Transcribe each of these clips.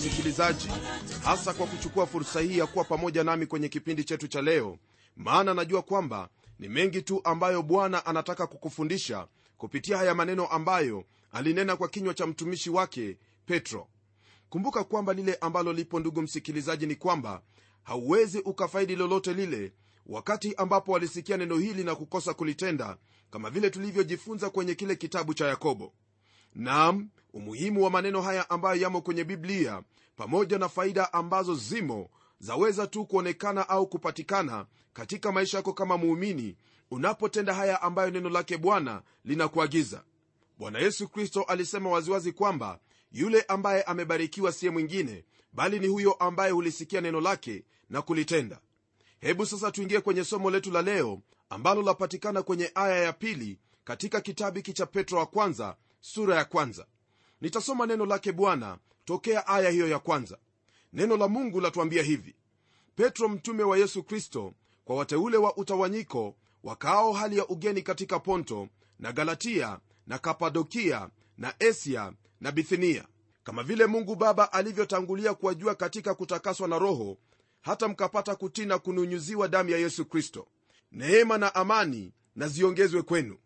msikilizaji hasa kwa kuchukua fursa hii ya kuwa pamoja nami kwenye kipindi chetu cha leo maana najua kwamba ni mengi tu ambayo bwana anataka kukufundisha kupitia haya maneno ambayo alinena kwa kinywa cha mtumishi wake petro. Kumbuka kwamba lile ambalo lipo ndugu msikilizaji ni kwamba hauwezi ukafaidi lolote lile wakati ambapo walisikia neno hili na kukosa kulitenda kama vile tulivyojifunza kwenye kile kitabu cha yakobo nam umuhimu wa maneno haya ambayo yamo kwenye biblia pamoja na faida ambazo zimo zaweza tu kuonekana au kupatikana katika maisha yako kama muumini unapotenda haya ambayo neno lake bwana linakuagiza. Bwana yesu kristo alisema waziwazi kwamba yule ambaye amebarikiwa siye mwingine bali ni huyo ambaye hulisikia neno lake na kulitenda. Hebu sasa tuingie kwenye somo letu la leo ambalo lapatikana kwenye aya ya pili katika kitabu hiki cha petro wa kwanza sura ya kwanza. Nitasoma neno lake bwana tokea aya hiyo ya kwanza. Neno la mungu latuambia hivi. Petro mtume wa yesu kristo kwa wateule wa utawanyiko wakaao hali ya ugeni katika ponto na galatia na kapadokia na asia na bithinia kama vile mungu baba alivyotangulia kuwajua katika kutakaswa na roho hata mkapata kutii na kununyuziwa damu ya yesu kristo. Neema na amani na ziongezwe kwenu.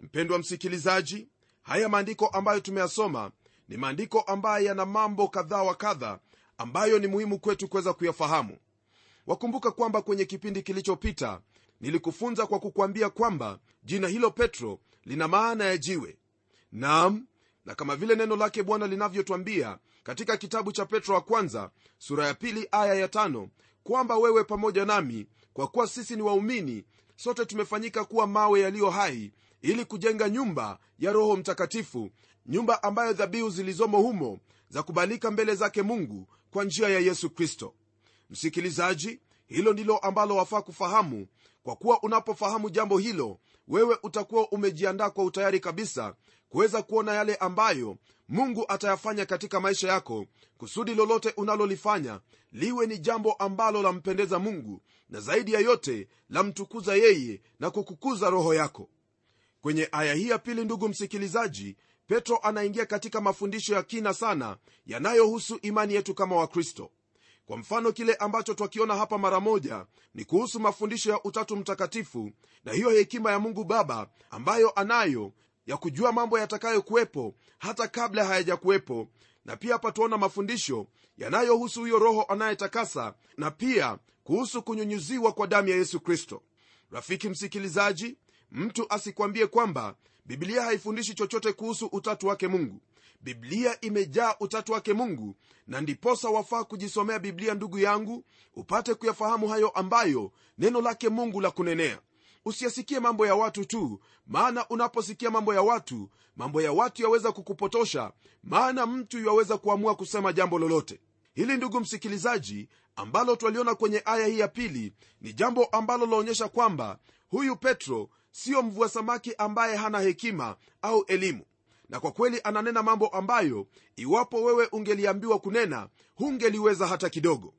Mpendwa msikilizaji haya maandiko ambayo tumeyasoma ni maandiko ambayo yana mambo kadhaa wa kadha ambayo ni muhimu kwetu kuweza kuyafahamu. Wakumbuka kwamba kwenye kipindi kilichopita nilikufunza kwa kukwambia kwamba jina hilo petro lina maana ya jiwe. Naam na kama vile neno lake bwana linavyotwambia katika kitabu cha petro wa kwanza sura ya pili aya ya tano kwamba wewe pamoja nami kwa kuwa sisi ni waumini sote tumefanyika kuwa mawe yaliyo hai ili kujenga nyumba ya roho mtakatifu nyumba ambayo dhabihu zilizomo humo za kubalika mbele zake mungu kwa njia ya yesu kristo. Msikilizaji hilo ndilo ambalo wafaa kufahamu kwa kuwa unapofahamu jambo hilo wewe utakuwa umejiandaa kwa utayari kabisa kuweza kuona yale ambayo mungu atayafanya katika maisha yako kusudi lolote unalolifanya liwe ni jambo ambalo lampendeza mungu na zaidi ya yote lamtukuza yeye na kukukuza roho yako. Kwenye aya hii ya pili ndugu msikilizaji petro anaingia katika mafundisho ya kina sana yanayohusu imani yetu kama wakristo. Kwa mfano kile ambacho twakiona hapa mara moja ni kuhusu mafundisho ya utatu mtakatifu na hiyo hekima ya mungu baba ambayo anayo ya kujua mambo yatakayokuwepo hata kabla hayajakuwepo na pia hapa tuona mafundisho yanayohusu huyo roho anayetakasa na pia kuhusu kunyunyuziwa kwa damu ya yesu kristo. Rafiki msikilizaji mtu asikwambie kwamba biblia haifundishi chochote kuhusu utatu wake mungu. Biblia imejaa utatu wake mungu na ndiposa wafaa kujisomea biblia ndugu yangu upate kuyafahamu hayo ambayo neno lake mungu la kunenea usiyasikie mambo ya watu tu. Maana unaposikia mambo ya watu mambo ya watu yaweza kukupotosha. Maana mtu yaweza kuamua kusema jambo lolote. Hili ndugu msikilizaji ambalo twaliona kwenye aya hii ya pili ni jambo ambalo laonyesha kwamba huyu petro siyo mvua samaki ambaye hana hekima au elimu. Na kwa kweli ananena mambo ambayo iwapo wewe ungeliambiwa kunena hungeliweza hata kidogo.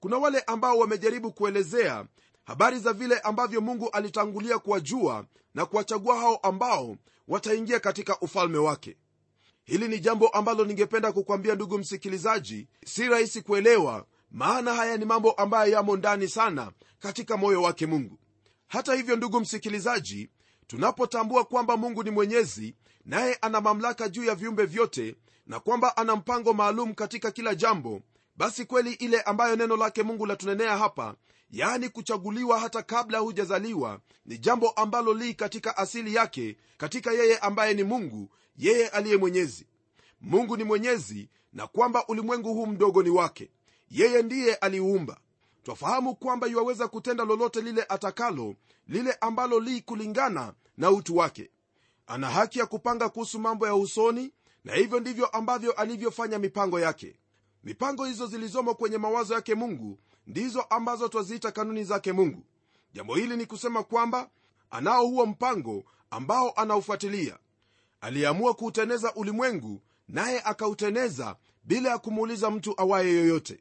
Kuna wale ambao wamejaribu kuelezea habari za vile ambavyo mungu alitangulia kuwajua na kuwachagua hao ambao wataingia katika ufalme wake. Hili ni jambo ambalo ningependa kukwambia ndugu msikilizaji si rahisi kuelewa maana haya ni mambo ambayo yamo ndani sana katika moyo wake mungu. Hata hivyo ndugu msikilizaji tunapotambua kwamba mungu ni mwenyezi naye ana mamlaka juu ya viumbe vyote na kwamba ana mpango maalum katika kila jambo basi kweli ile ambayo neno lake mungu latunenea hapa yaani kuchaguliwa hata kabla hujazaliwa ni jambo ambalo li katika asili yake katika yeye ambaye ni mungu yeye aliye mwenyezi. Mungu ni mwenyezi na kwamba ulimwengu huu mdogo ni wake. Yeye ndiye aliuumba. Twafahamu kwamba yuwaweza kutenda lolote lile atakalo lile ambalo li kulingana na utu wake. Ana haki ya kupanga kuhusu mambo ya usoni na hivyo ndivyo ambavyo alivyofanya mipango yake. Mipango hizo zilizomo kwenye mawazo yake mungu ndizo ambazo twaziita kanuni zake mungu. Jambo hili ni kusema kwamba anao huo mpango ambao anaufuatilia. Aliamua kuuteneza ulimwengu naye akauteneza bila ya kumuuliza mtu awaye yoyote.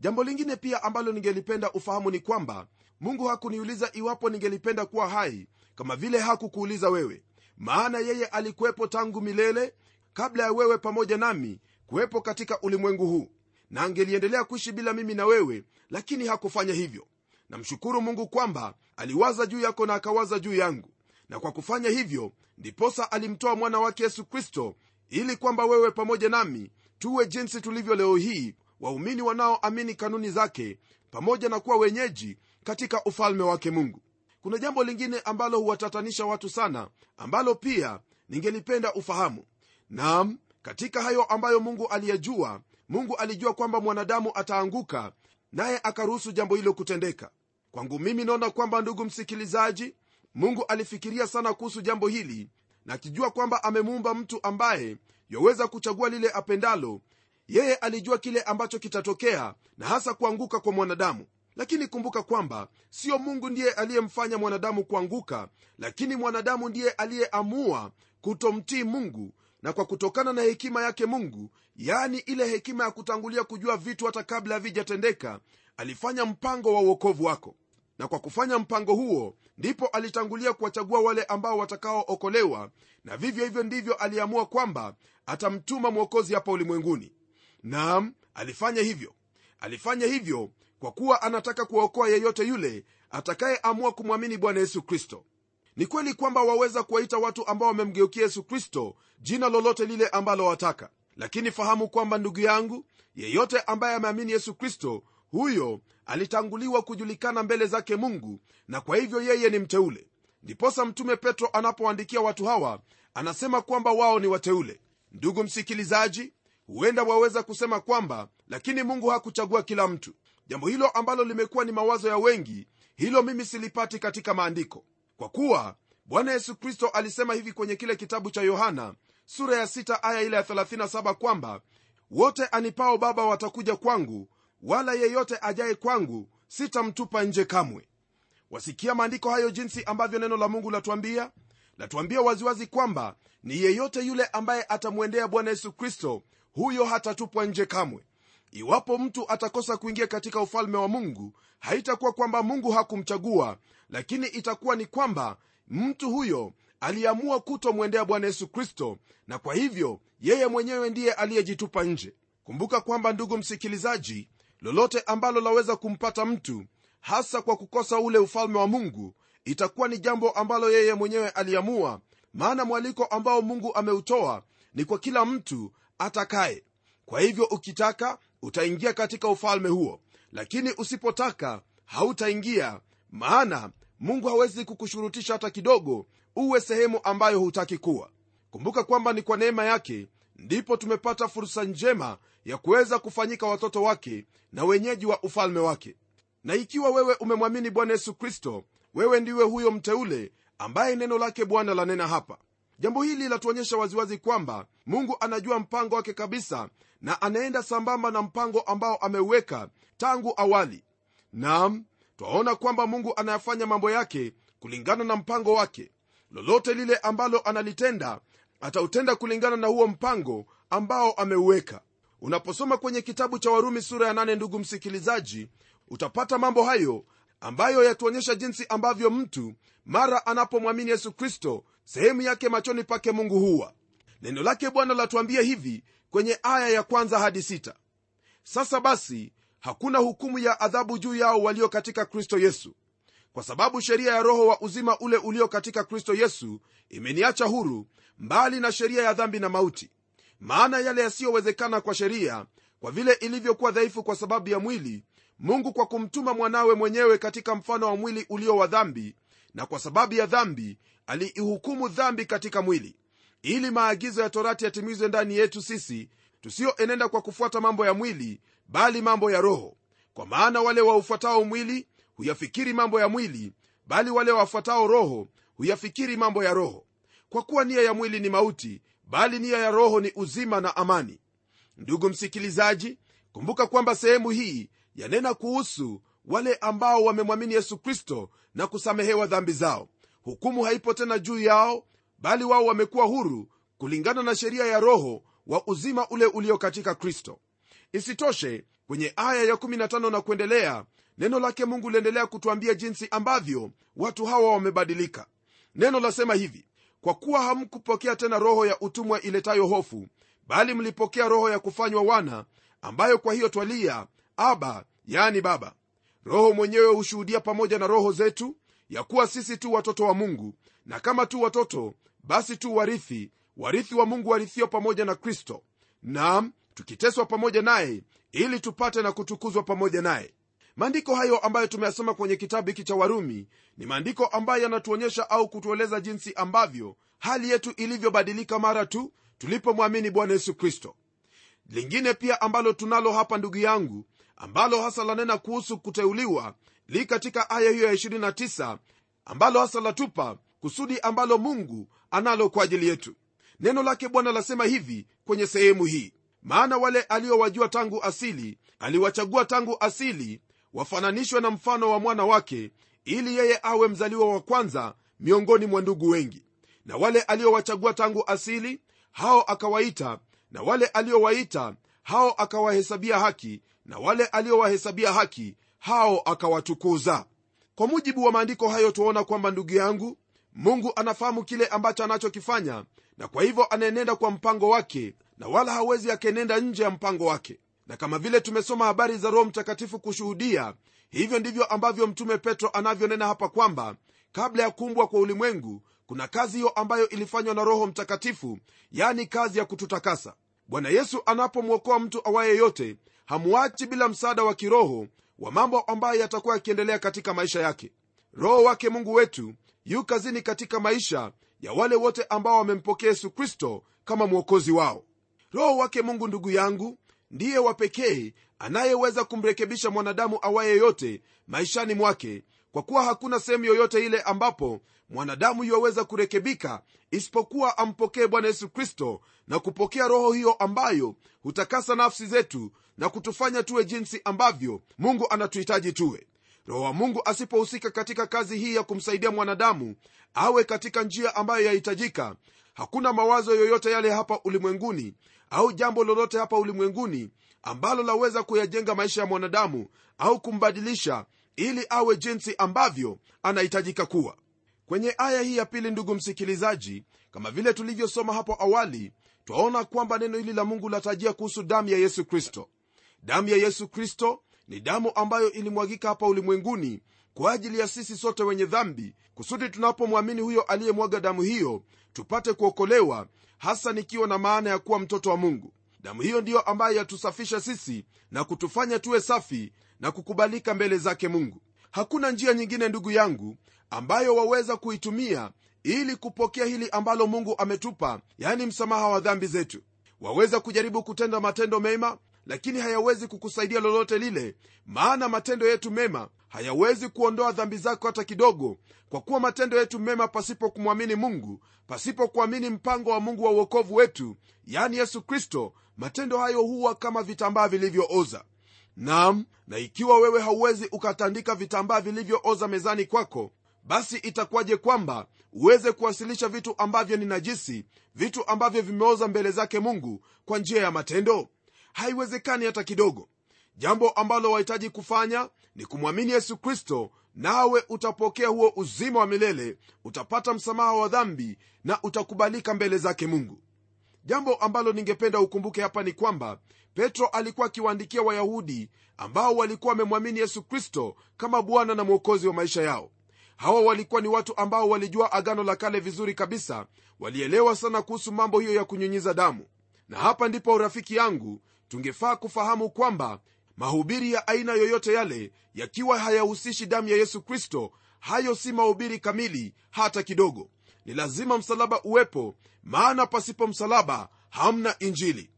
Jambo lingine pia ambalo ningelipenda ufahamu ni kwamba mungu hakuniuliza iwapo ningelipenda kuwa hai kama vile hakukuuliza wewe. Maana yeye alikuwepo tangu milele kabla ya wewe pamoja nami kuwepo katika ulimwengu huu na angeliendelea kuishi bila mimi na wewe lakini hakufanya hivyo. Namshukuru mungu kwamba aliwaza juu yako na akawaza juu yangu. Na kwa kufanya hivyo ndiposa alimtoa mwana wake yesu kristo ili kwamba wewe pamoja nami tuwe jinsi tulivyo leo hii waumini wanaoamini kanuni zake pamoja na kuwa wenyeji katika ufalme wake mungu. Kuna jambo lingine ambalo huwatatanisha watu sana ambalo pia ningelipenda ufahamu. Nam katika hayo ambayo mungu aliyejua mungu alijua kwamba mwanadamu ataanguka naye akaruhusu jambo hilo kutendeka. Kwangu mimi naona kwamba ndugu msikilizaji mungu alifikiria sana kuhusu jambo hili na akijua kwamba amemuumba mtu ambaye yaweza kuchagua lile apendalo yeye alijua kile ambacho kitatokea na hasa kuanguka kwa mwanadamu. Lakini kumbuka kwamba sio mungu ndiye aliyemfanya mwanadamu kuanguka lakini mwanadamu ndiye aliyeamua kutomtii mungu na kwa kutokana na hekima yake mungu yaani ile hekima ya kutangulia kujua vitu hata kabla havijatendeka alifanya mpango wa uokovu wako. Na kwa kufanya mpango huo ndipo alitangulia kuwachagua wale ambao watakaookolewa na vivyo hivyo ndivyo aliamua kwamba atamtuma mwokozi hapa ulimwenguni. Naam alifanya hivyo. Alifanya hivyo kwa kuwa anataka kuwaokoa yeyote yule atakayeamua kumwamini bwana yesu kristo ni kweli kwamba waweza kuwaita watu ambao wamemgeukia yesu kristo jina lolote lile ambalo wataka. Lakini fahamu kwamba ndugu yangu yeyote ambaye ameamini yesu kristo huyo alitanguliwa kujulikana mbele zake mungu na kwa hivyo yeye ni mteule. Ndiposa mtume petro anapoandikia watu hawa anasema kwamba wao ni wateule. Ndugu msikilizaji huenda waweza kusema kwamba lakini mungu hakuchagua kila mtu. Jambo hilo ambalo limekuwa ni mawazo ya wengi hilo mimi silipati katika maandiko kwa kuwa bwana yesu kristo alisema hivi kwenye kile kitabu cha yohana sura ya 6 aya ile ya 37 kwamba wote anipao baba watakuja kwangu wala yeyote ajaye kwangu sitamtupa nje kamwe. Wasikia maandiko hayo jinsi ambavyo neno la mungu latuambia? Latuambia waziwazi kwamba ni yeyote yule ambaye atamwendea bwana yesu kristo huyo hatatupwa nje kamwe iwapo mtu atakosa kuingia katika ufalme wa mungu haitakuwa kwamba mungu hakumchagua lakini itakuwa ni kwamba mtu huyo aliamua kutomwendea bwana yesu kristo na kwa hivyo yeye mwenyewe ndiye aliyejitupa nje. Kumbuka kwamba ndugu msikilizaji lolote ambalo laweza kumpata mtu hasa kwa kukosa ule ufalme wa mungu itakuwa ni jambo ambalo yeye mwenyewe aliamua maana mwaliko ambao mungu ameutoa ni kwa kila mtu atakaye. Kwa hivyo ukitaka utaingia katika ufalme huo lakini usipotaka hautaingia. Maana mungu hawezi kukushurutisha hata kidogo uwe sehemu ambayo hutaki kuwa. Kumbuka kwamba ni kwa neema yake ndipo tumepata fursa njema ya kuweza kufanyika watoto wake na wenyeji wa ufalme wake. Na ikiwa wewe umemwamini bwana yesu kristo wewe ndiwe huyo mteule ambaye neno lake bwana lanena hapa jambo hili latuonyesha waziwazi kwamba mungu anajua mpango wake kabisa na anaenda sambamba na mpango ambao ameuweka tangu awali. Nam twaona kwamba mungu anayafanya mambo yake kulingana na mpango wake. Lolote lile ambalo analitenda atautenda kulingana na huo mpango ambao ameuweka. Unaposoma kwenye kitabu cha warumi sura ya 8 ndugu msikilizaji utapata mambo hayo ambayo yatuonyesha jinsi ambavyo mtu mara anapomwamini yesu kristo sehemu yake machoni pake mungu huwa. Neno lake bwana latuambia hivi kwenye aya ya kwanza hadi sita. Sasa basi hakuna hukumu ya adhabu juu yao walio katika kristo yesu. Kwa sababu sheria ya roho wa uzima ule ulio katika kristo yesu imeniacha huru mbali na sheria ya dhambi na mauti. Maana yale yasiyowezekana kwa sheria kwa vile ilivyokuwa dhaifu kwa sababu ya mwili mungu kwa kumtuma mwanawe mwenyewe katika mfano wa mwili ulio wa dhambi na kwa sababu ya dhambi aliihukumu dhambi katika mwili ili maagizo ya torati yatimizwe ndani yetu sisi tusiyoenenda kwa kufuata mambo ya mwili bali mambo ya roho. Kwa maana wale waufuatao mwili huyafikiri mambo ya mwili bali wale wafuatao roho huyafikiri mambo ya roho. Kwa kuwa nia ya mwili ni mauti bali nia ya roho ni uzima na amani. Ndugu msikilizaji kumbuka kwamba sehemu hii yanena kuhusu wale ambao wamemwamini yesu kristo na kusamehewa dhambi zao. Hukumu haipo tena juu yao bali wao wamekuwa huru kulingana na sheria ya roho wa uzima ule ulio katika kristo. Isitoshe kwenye aya ya15 na kuendelea neno lake mungu liendelea kutwambia jinsi ambavyo watu hawa wamebadilika. Neno lasema hivi kwa kuwa hamkupokea tena roho ya utumwa iletayo hofu bali mlipokea roho ya kufanywa wana ambayo kwa hiyo twalia aba yani baba roho mwenyewe hushuhudia pamoja na roho zetu ya kuwa sisi tu watoto wa mungu na kama tu watoto basi tu warithi warithi wa mungu warithio pamoja na kristo. Nam tukiteswa pamoja naye ili tupate na kutukuzwa pamoja naye. Maandiko hayo ambayo tumeyasoma kwenye kitabu hiki cha warumi ni maandiko ambayo yanatuonyesha au kutueleza jinsi ambavyo hali yetu ilivyobadilika mara tu tulipomwamini bwana yesu kristo. Lingine pia ambalo tunalo hapa ndugu yangu ambalo hasa lanena kuhusu kuteuliwa li katika aya hiyo ya 29 ambalo hasa latupa kusudi ambalo mungu analo kwa ajili yetu. Neno lake bwana lasema hivi kwenye sehemu hii. Maana wale aliowajua tangu asili aliwachagua tangu asili wafananishwe na mfano wa mwana wake ili yeye awe mzaliwa wa kwanza miongoni mwa ndugu wengi. Na wale aliowachagua tangu asili hao akawaita na wale aliowaita hao akawahesabia haki na wale aliowahesabia haki hao akawatukuza. Kwa mujibu wa maandiko hayo tuaona kwamba ndugu yangu mungu anafahamu kile ambacho anachokifanya na kwa hivyo anaenenda kwa mpango wake na wala hawezi akaenenda nje ya mpango wake. Na kama vile tumesoma habari za roho mtakatifu kushuhudia hivyo ndivyo ambavyo mtume petro anavyonena hapa kwamba kabla ya kuumbwa kwa ulimwengu kuna kazi hiyo ambayo ilifanywa na roho mtakatifu yani kazi ya kututakasa. Bwana yesu anapomwokoa mtu awaye yote hamuachi bila msaada wa kiroho wa mambo ambayo yatakuwa yakiendelea katika maisha yake. Roho wake mungu wetu yu kazini katika maisha ya wale wote ambao wamempokea yesu kristo kama mwokozi wao. Roho wake mungu ndugu yangu ndiye wa pekee anayeweza kumrekebisha mwanadamu awaye yote maishani mwake kwa kuwa hakuna sehemu yoyote ile ambapo mwanadamu yuwaweza kurekebika isipokuwa ampokee bwana yesu kristo na kupokea roho hiyo ambayo hutakasa nafsi zetu na kutufanya tuwe jinsi ambavyo mungu anatuhitaji tuwe. Roho wa mungu asipohusika katika kazi hii ya kumsaidia mwanadamu awe katika njia ambayo yahitajika hakuna mawazo yoyote yale hapa ulimwenguni au jambo lolote hapa ulimwenguni ambalo laweza kuyajenga maisha ya mwanadamu au kumbadilisha ili awe jinsi ambavyo anahitajika kuwa. Kwenye aya hii ya pili ndugu msikilizaji kama vile tulivyosoma hapo awali twaona kwamba neno hili la mungu latajia kuhusu damu ya yesu kristo damu ya yesu kristo ni damu ambayo ilimwagika hapa ulimwenguni kwa ajili ya sisi sote wenye dhambi kusudi tunapomwamini huyo aliyemwaga damu hiyo tupate kuokolewa hasa nikiwa na maana ya kuwa mtoto wa mungu. Damu hiyo ndiyo ambayo yatusafisha sisi na kutufanya tuwe safi na kukubalika mbele zake mungu. Hakuna njia nyingine ndugu yangu ambayo waweza kuitumia ili kupokea hili ambalo mungu ametupa yani msamaha wa dhambi zetu. Waweza kujaribu kutenda matendo mema lakini hayawezi kukusaidia lolote lile maana matendo yetu mema hayawezi kuondoa dhambi zako hata kidogo kwa kuwa matendo yetu mema pasipo kumwamini mungu pasipo kuamini mpango wa mungu wa uokovu wetu yani yesu kristo matendo hayo huwa kama vitambaa vilivyooza. Nam na ikiwa wewe hauwezi ukatandika vitambaa vilivyooza mezani kwako basi itakuwaje kwamba uweze kuwasilisha vitu ambavyo ni najisi vitu ambavyo vimeoza mbele zake mungu kwa njia ya matendo haiwezekani hata kidogo. Jambo ambalo wahitaji kufanya ni kumwamini yesu kristo nawe utapokea huo uzima wa milele utapata msamaha wa dhambi na utakubalika mbele zake mungu. Jambo ambalo ningependa ukumbuke hapa ni kwamba petro alikuwa akiwaandikia wayahudi ambao walikuwa wamemwamini yesu kristo kama bwana na mwokozi wa maisha yao. Hawa walikuwa ni watu ambao walijua agano la kale vizuri kabisa walielewa sana kuhusu mambo hiyo ya kunyunyiza damu. Na hapa ndipo urafiki yangu tungefaa kufahamu kwamba mahubiri ya aina yoyote yale yakiwa hayahusishi damu ya yesu kristo hayo si mahubiri kamili hata kidogo. Ni lazima msalaba uwepo maana pasipo msalaba hamna injili.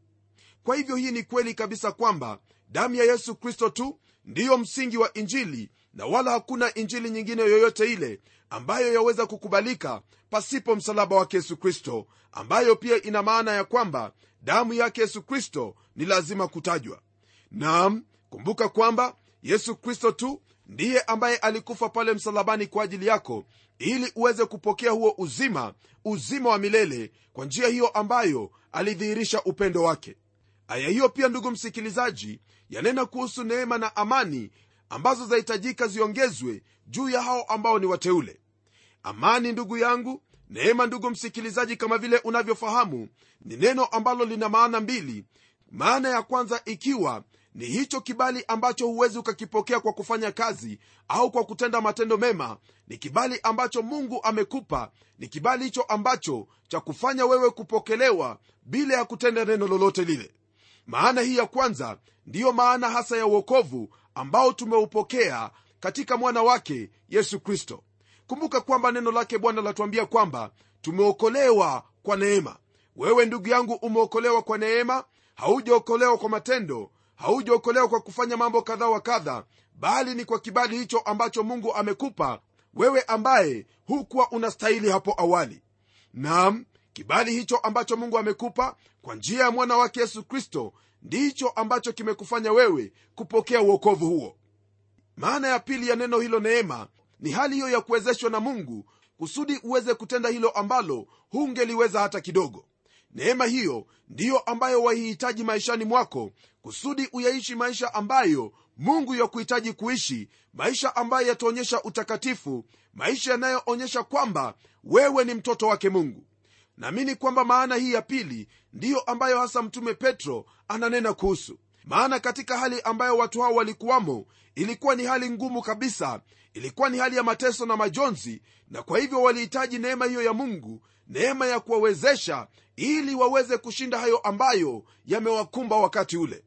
Kwa hivyo hii ni kweli kabisa kwamba damu ya yesu kristo tu ndiyo msingi wa injili na wala hakuna injili nyingine yoyote ile ambayo yaweza kukubalika pasipo msalaba wake yesu kristo ambayo pia ina maana ya kwamba damu yake yesu kristo ni lazima kutajwa. Nam kumbuka kwamba yesu kristo tu ndiye ambaye alikufa pale msalabani kwa ajili yako ili uweze kupokea huo uzima uzima wa milele kwa njia hiyo ambayo alidhihirisha upendo wake. Aya hiyo pia ndugu msikilizaji yanena kuhusu neema na amani ambazo zahitajika ziongezwe juu ya hao ambao ni wateule. Amani ndugu yangu neema ndugu msikilizaji kama vile unavyofahamu ni neno ambalo lina maana mbili maana ya kwanza ikiwa ni hicho kibali ambacho huwezi ukakipokea kwa kufanya kazi au kwa kutenda matendo mema ni kibali ambacho mungu amekupa ni kibali hicho ambacho cha kufanya wewe kupokelewa bila ya kutenda neno lolote lile. Maana hii ya kwanza ndiyo maana hasa ya uokovu ambao tumeupokea katika mwana wake yesu kristo. Kumbuka kwamba neno lake bwana latuambia kwamba tumeokolewa kwa neema. Wewe ndugu yangu umeokolewa kwa neema haujaokolewa kwa matendo haujaokolewa kwa kufanya mambo kadha wa kadha bali ni kwa kibali hicho ambacho mungu amekupa wewe ambaye hukuwa unastahili hapo awali. Nam kibali hicho ambacho mungu amekupa kwa njia ya mwana wake yesu kristo ndicho ambacho kimekufanya wewe kupokea uokovu huo. Maana ya pili ya neno hilo neema ni hali hiyo ya kuwezeshwa na mungu kusudi uweze kutenda hilo ambalo hungeliweza hata kidogo neema hiyo ndiyo ambayo waihitaji maishani mwako kusudi uyaishi maisha ambayo mungu yakuhitaji kuishi maisha ambayo yataonyesha utakatifu maisha yanayoonyesha kwamba wewe ni mtoto wake mungu. Naamini kwamba maana hii ya pili ndiyo ambayo hasa mtume petro ananena kuhusu. Maana katika hali ambayo watu hao walikuwamo ilikuwa ni hali ngumu kabisa ilikuwa ni hali ya mateso na majonzi na kwa hivyo walihitaji neema hiyo ya mungu neema ya kuwawezesha ili waweze kushinda hayo ambayo yamewakumba wakati ule.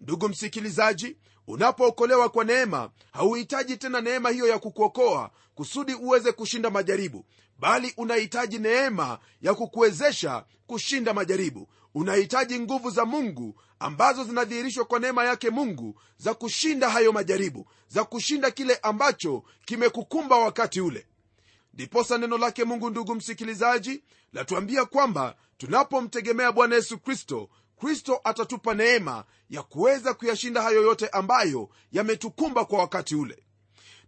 Ndugu msikilizaji unapookolewa kwa neema hauhitaji tena neema hiyo ya kukuokoa kusudi uweze kushinda majaribu bali unahitaji neema ya kukuwezesha kushinda majaribu unahitaji nguvu za mungu ambazo zinadhihirishwa kwa neema yake mungu za kushinda hayo majaribu za kushinda kile ambacho kimekukumba wakati ule. Ndiposa neno lake mungu ndugu msikilizaji latuambia kwamba tunapomtegemea bwana yesu kristo kristo atatupa neema ya kuweza kuyashinda hayo yote ambayo yametukumba kwa wakati ule.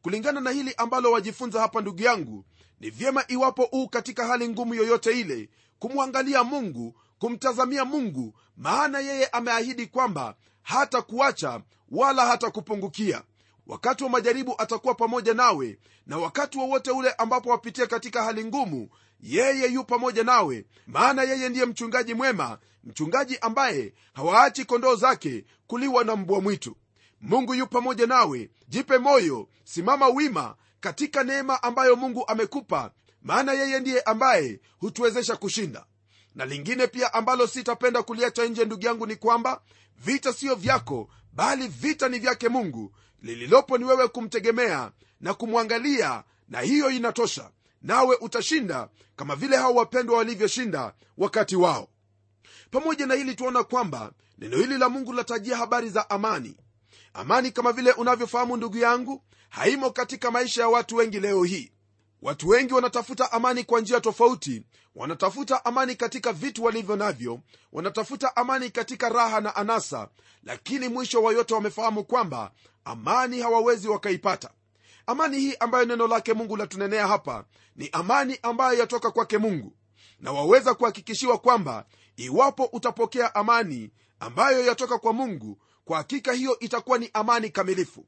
Kulingana na hili ambalo wajifunza hapa ndugu yangu ni vyema iwapo uu katika hali ngumu yoyote ile kumwangalia mungu kumtazamia mungu maana yeye ameahidi kwamba hatakuacha wala hatakupungukia. Wakati wa majaribu atakuwa pamoja nawe na wakati wowote wa ule ambapo wapitia katika hali ngumu yeye yu pamoja nawe maana yeye ndiye mchungaji mwema mchungaji ambaye hawaachi kondoo zake kuliwa na mbwa mwitu. Mungu yu pamoja nawe jipe moyo simama wima katika neema ambayo mungu amekupa maana yeye ndiye ambaye hutuwezesha kushinda na lingine pia ambalo sitapenda kuliacha nje ndugu yangu ni kwamba vita siyo vyako bali vita ni vyake mungu. Lililopo ni wewe kumtegemea na kumwangalia na hiyo inatosha. Nawe utashinda kama vile hao wapendwa walivyoshinda wakati wao. Pamoja na hili tuona kwamba neno hili la mungu latajia habari za amani. Amani kama vile unavyofahamu ndugu yangu haimo katika maisha ya watu wengi leo hii watu wengi wanatafuta amani kwa njia tofauti. Wanatafuta amani katika vitu walivyo navyo. Wanatafuta amani katika raha na anasa. Lakini mwisho wa yote wamefahamu kwamba amani hawawezi wakaipata. Amani hii ambayo neno lake mungu latunenea hapa ni amani ambayo yatoka kwake mungu. Na waweza kuhakikishiwa kwamba iwapo utapokea amani ambayo yatoka kwa mungu kwa hakika hiyo itakuwa ni amani kamilifu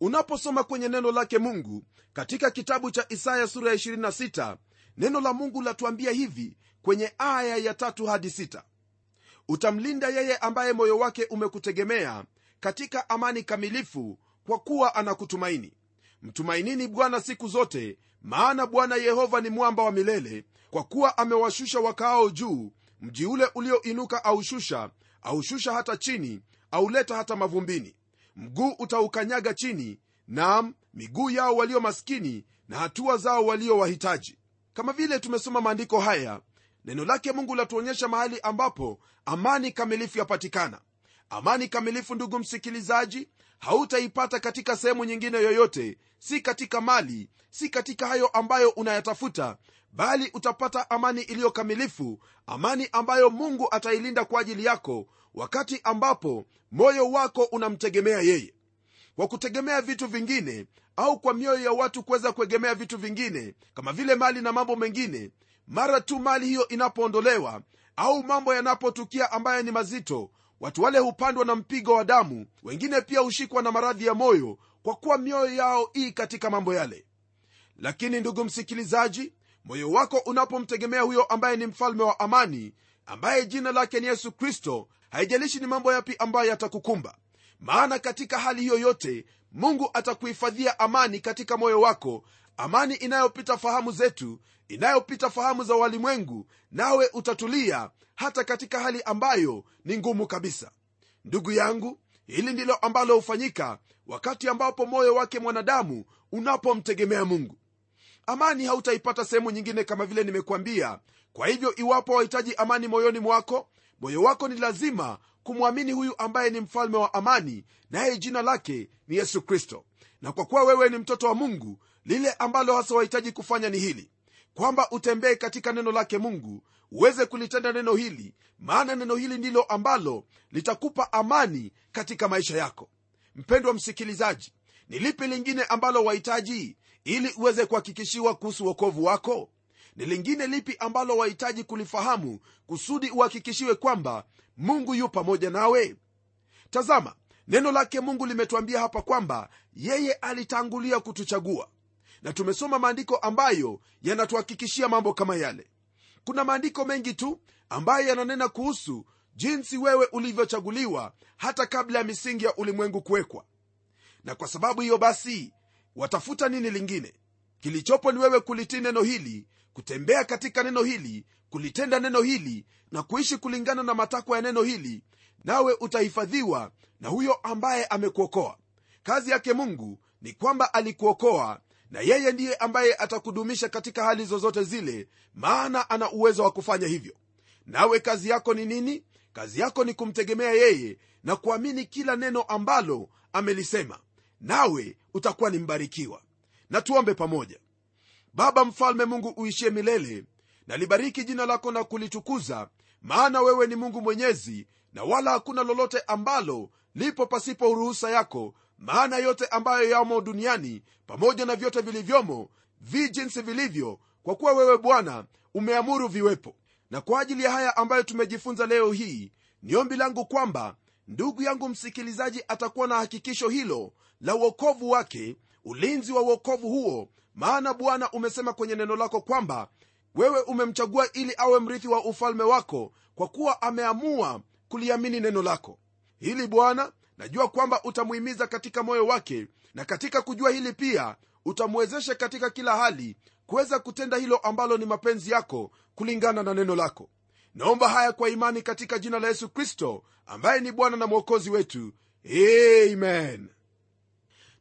unaposoma kwenye neno lake mungu katika kitabu cha isaya sura ya 26 neno la mungu latuambia hivi kwenye aya ya tatu hadi sita. Utamlinda yeye ambaye moyo wake umekutegemea katika amani kamilifu kwa kuwa anakutumaini. Mtumainini bwana siku zote maana bwana yehova ni mwamba wa milele kwa kuwa amewashusha wakaao juu mji ule ulioinuka aushusha aushusha hata chini auleta hata mavumbini mguu utaukanyaga chini nam miguu yao walio maskini na hatua zao walio wahitaji. Kama vile tumesoma maandiko haya neno lake mungu latuonyesha mahali ambapo amani kamilifu yapatikana. Amani kamilifu ndugu msikilizaji hautaipata katika sehemu nyingine yoyote si katika mali si katika hayo ambayo unayatafuta bali utapata amani iliyo kamilifu amani ambayo mungu atailinda kwa ajili yako wakati ambapo moyo wako unamtegemea yeye. Kwa kutegemea vitu vingine au kwa mioyo ya watu kuweza kuegemea vitu vingine kama vile mali na mambo mengine mara tu mali hiyo inapoondolewa au mambo yanapotukia ambayo ni mazito watu wale hupandwa na mpigo wa damu wengine pia hushikwa na maradhi ya moyo kwa kuwa mioyo yao ii katika mambo yale. Lakini ndugu msikilizaji moyo wako unapomtegemea huyo ambaye ni mfalme wa amani ambaye jina lake ni yesu kristo haijalishi ni mambo yapi ambayo yatakukumba maana katika hali hiyo yote mungu atakuhifadhia amani katika moyo wako amani inayopita fahamu zetu inayopita fahamu za walimwengu nawe utatulia hata katika hali ambayo ni ngumu kabisa. Ndugu yangu hili ndilo ambalo hufanyika wakati ambapo moyo wake mwanadamu unapomtegemea mungu. Amani hautaipata sehemu nyingine kama vile nimekuambia. Kwa hivyo iwapo wahitaji amani moyoni mwako moyo wako ni lazima kumwamini huyu ambaye ni mfalme wa amani naye jina lake ni yesu kristo. Na kwa kuwa wewe ni mtoto wa mungu lile ambalo hasa wahitaji kufanya ni hili kwamba utembee katika neno lake mungu uweze kulitenda neno hili maana neno hili ndilo ambalo litakupa amani katika maisha yako. Mpendwa msikilizaji ni lipi lingine ambalo wahitaji ili uweze kuhakikishiwa kuhusu uokovu wako ni lingine lipi ambalo wahitaji kulifahamu kusudi uhakikishiwe kwamba mungu yu pamoja nawe? Tazama neno lake mungu limetuambia hapa kwamba yeye alitangulia kutuchagua. Na tumesoma maandiko ambayo yanatuhakikishia mambo kama yale. Kuna maandiko mengi tu ambayo yananena kuhusu jinsi wewe ulivyochaguliwa hata kabla ya misingi ya ulimwengu kuwekwa. Na kwa sababu hiyo basi watafuta nini lingine? Kilichopo ni wewe kulitii neno hili kutembea katika neno hili kulitenda neno hili na kuishi kulingana na matakwa ya neno hili nawe utahifadhiwa na huyo ambaye amekuokoa. Kazi yake mungu ni kwamba alikuokoa na yeye ndiye ambaye atakudumisha katika hali zozote zile maana ana uwezo wa kufanya hivyo. Nawe kazi yako ni nini? Kazi yako ni kumtegemea yeye na kuamini kila neno ambalo amelisema. Nawe utakuwa ni mbarikiwa. Na tuombe pamoja baba mfalme mungu uishie milele nalibariki jina lako na kulitukuza maana wewe ni mungu mwenyezi na wala hakuna lolote ambalo lipo pasipo ruhusa yako maana yote ambayo yamo duniani pamoja na vyote vilivyomo vi jinsi vilivyo kwa kuwa wewe bwana umeamuru viwepo. Na kwa ajili ya haya ambayo tumejifunza leo hii ni ombi langu kwamba ndugu yangu msikilizaji atakuwa na hakikisho hilo la uokovu wake ulinzi wa uokovu huo maana bwana umesema kwenye neno lako kwamba wewe umemchagua ili awe mrithi wa ufalme wako kwa kuwa ameamua kuliamini neno lako. Hili bwana najua kwamba utamuhimiza katika moyo wake na katika kujua hili pia utamwezesha katika kila hali kuweza kutenda hilo ambalo ni mapenzi yako kulingana na neno lako. Naomba haya kwa imani katika jina la yesu kristo ambaye ni bwana na mwokozi wetu. Amen.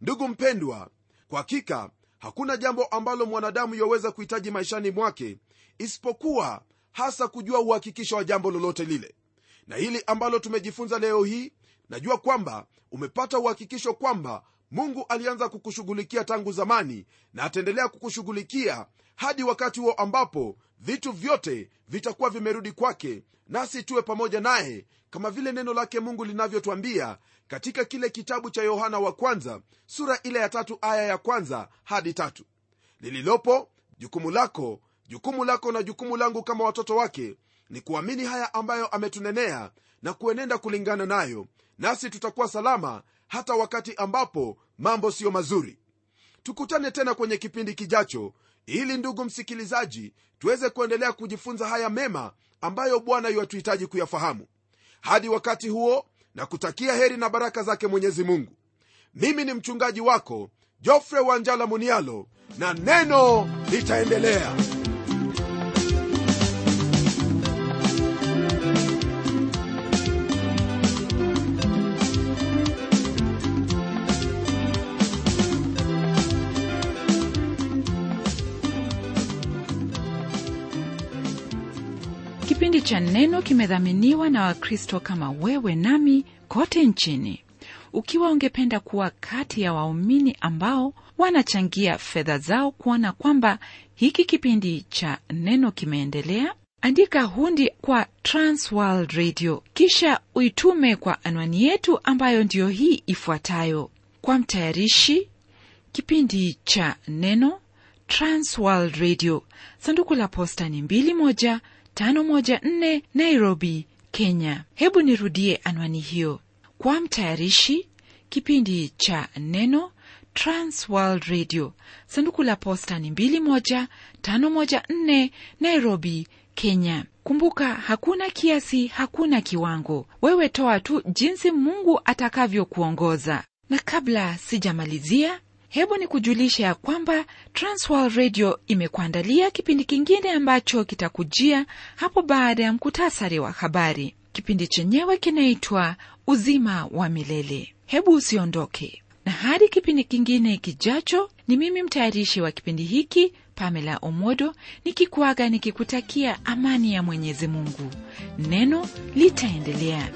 Ndugu mpendwa kwa hakika hakuna jambo ambalo mwanadamu yaweza kuhitaji maishani mwake isipokuwa hasa kujua uhakikisho wa jambo lolote lile. Na hili ambalo tumejifunza leo hii najua kwamba umepata uhakikisho kwamba mungu alianza kukushughulikia tangu zamani na ataendelea kukushughulikia hadi wakati huo ambapo vitu vyote vitakuwa vimerudi kwake nasi tuwe pamoja naye kama vile neno lake mungu linavyotwambia katika kile kitabu cha yohana wa kwanza sura ile ya tatu aya ya kwanza hadi tatu. Lililopo jukumu lako jukumu lako na jukumu langu kama watoto wake ni kuamini haya ambayo ametunenea na kuenenda kulingana nayo nasi tutakuwa salama hata wakati ambapo mambo siyo mazuri. Tukutane tena kwenye kipindi kijacho ili ndugu msikilizaji tuweze kuendelea kujifunza haya mema ambayo bwana yuwatuhitaji kuyafahamu. Hadi wakati huo na kutakia heri na baraka zake mwenyezi mungu. Mimi ni mchungaji wako jofre wanjala munialo na neno litaendelea kipindi cha neno kimedhaminiwa na wakristo kama wewe nami kote nchini. Ukiwa ungependa kuwa kati ya waumini ambao wanachangia fedha zao kuona kwamba hiki kipindi cha neno kimeendelea andika hundi kwa transworld radio kisha uitume kwa anwani yetu ambayo ndiyo hii ifuatayo. Kwa mtayarishi kipindi cha neno transworld radio. Sanduku la posta ni 21 Nairobi, Kenya. Hebu nirudie anwani hiyo. Kwa mtayarishi kipindi cha Neno, trans world radio sanduku la posta ni 21514 nairobi kenya kumbuka hakuna kiasi hakuna kiwango wewe toa tu jinsi mungu atakavyokuongoza na kabla sijamalizia hebu ni kujulisha ya kwamba transworld radio imekuandalia kipindi kingine ambacho kitakujia hapo baada ya mkutasari wa habari. Kipindi chenyewe kinaitwa uzima wa milele. Hebu usiondoke. Na hadi kipindi kingine kijacho ni mimi mtayarishi wa kipindi hiki pamela omodo nikikuaga nikikutakia amani ya mwenyezi mungu. Neno litaendelea